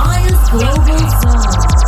Alliance Global Zone.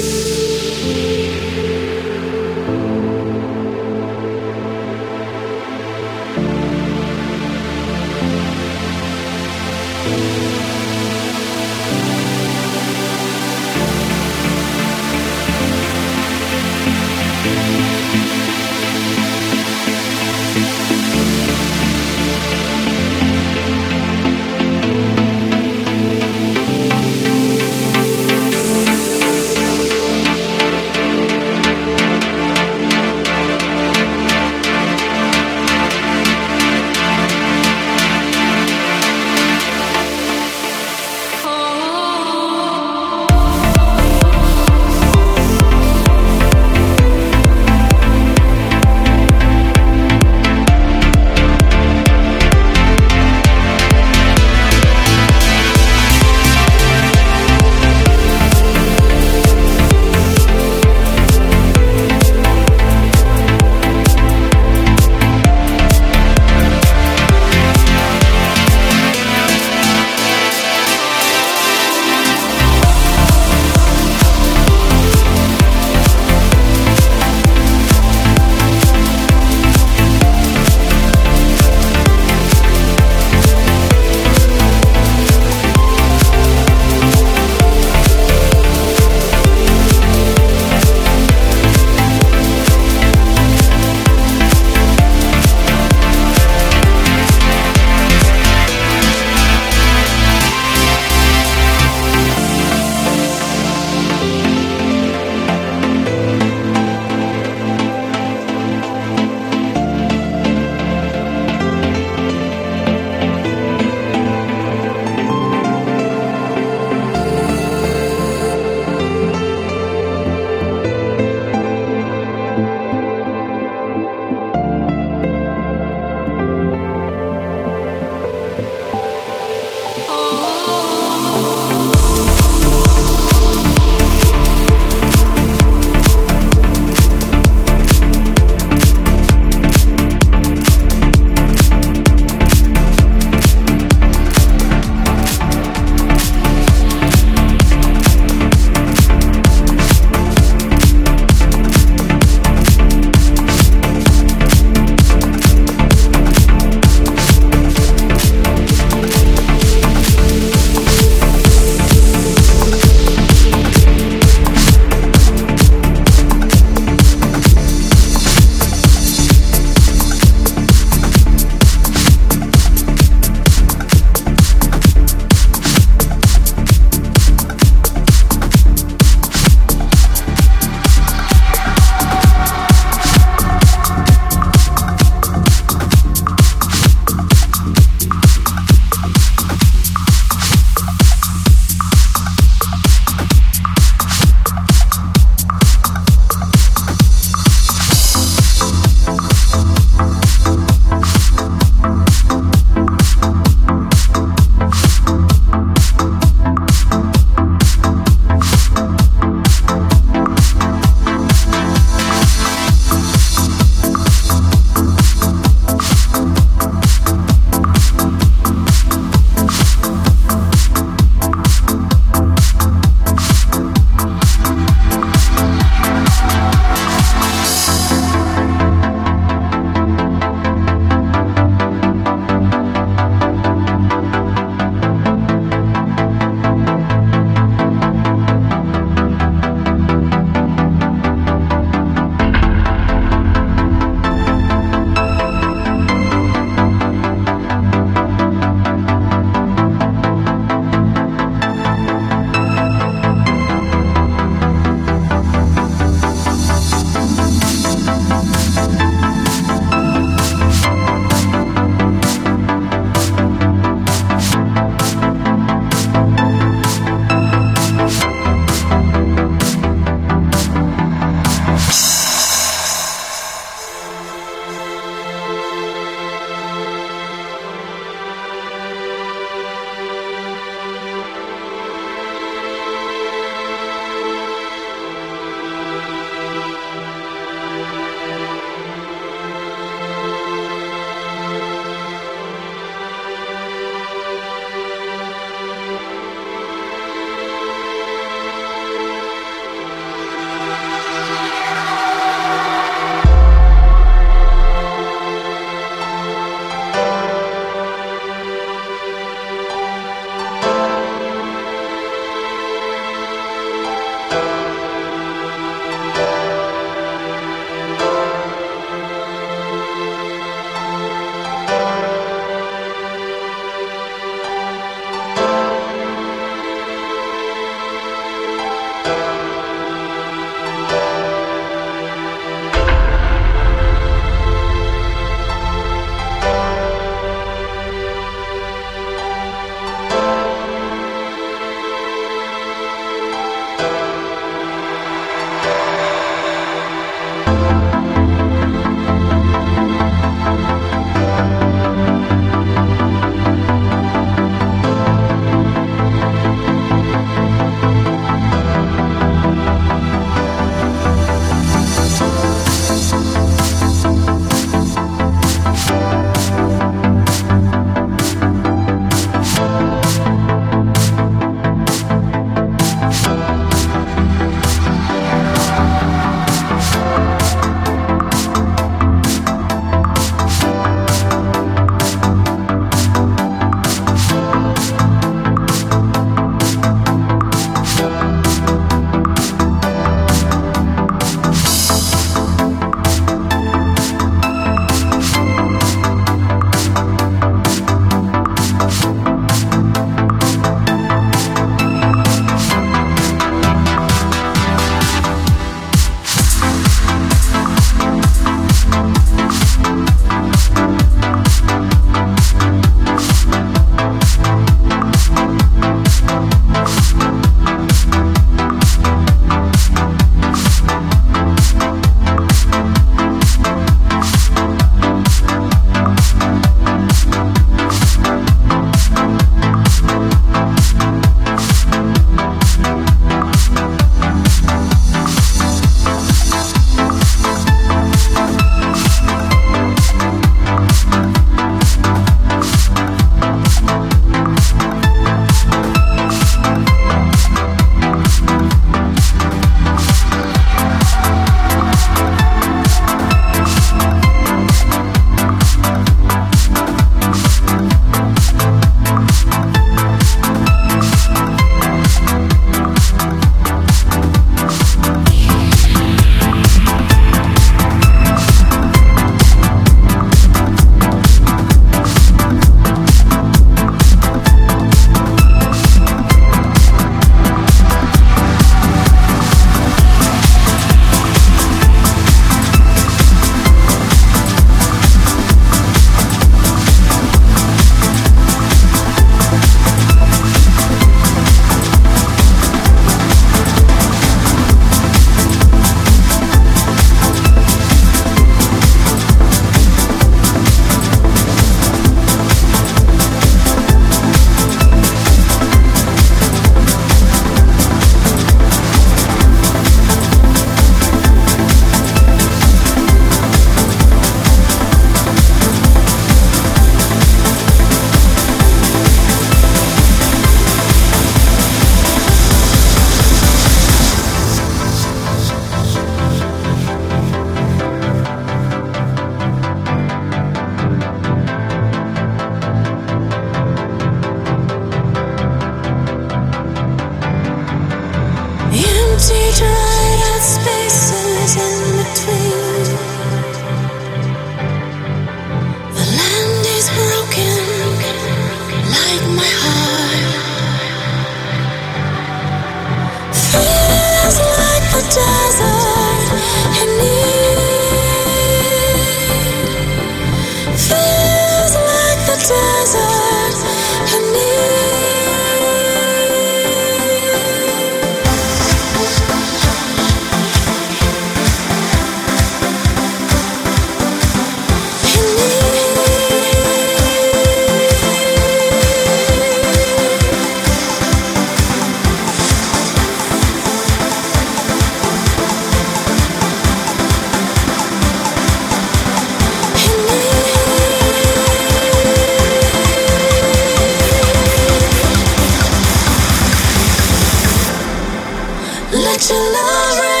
Let your love rain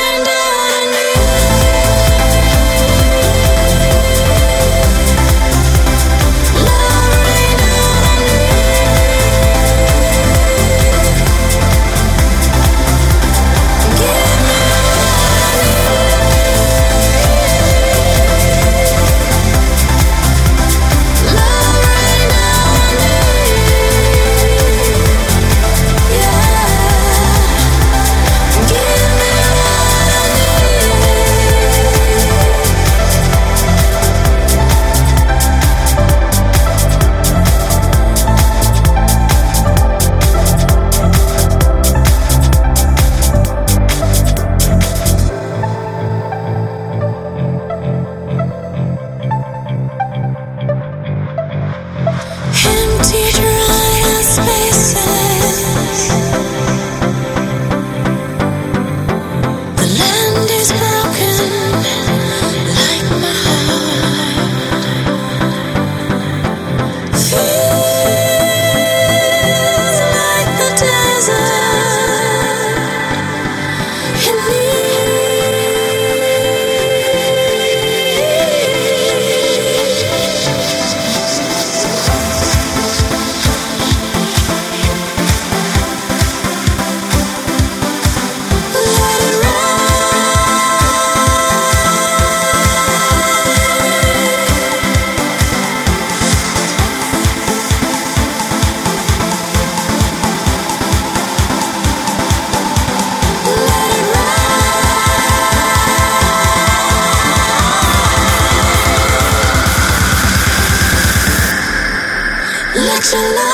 love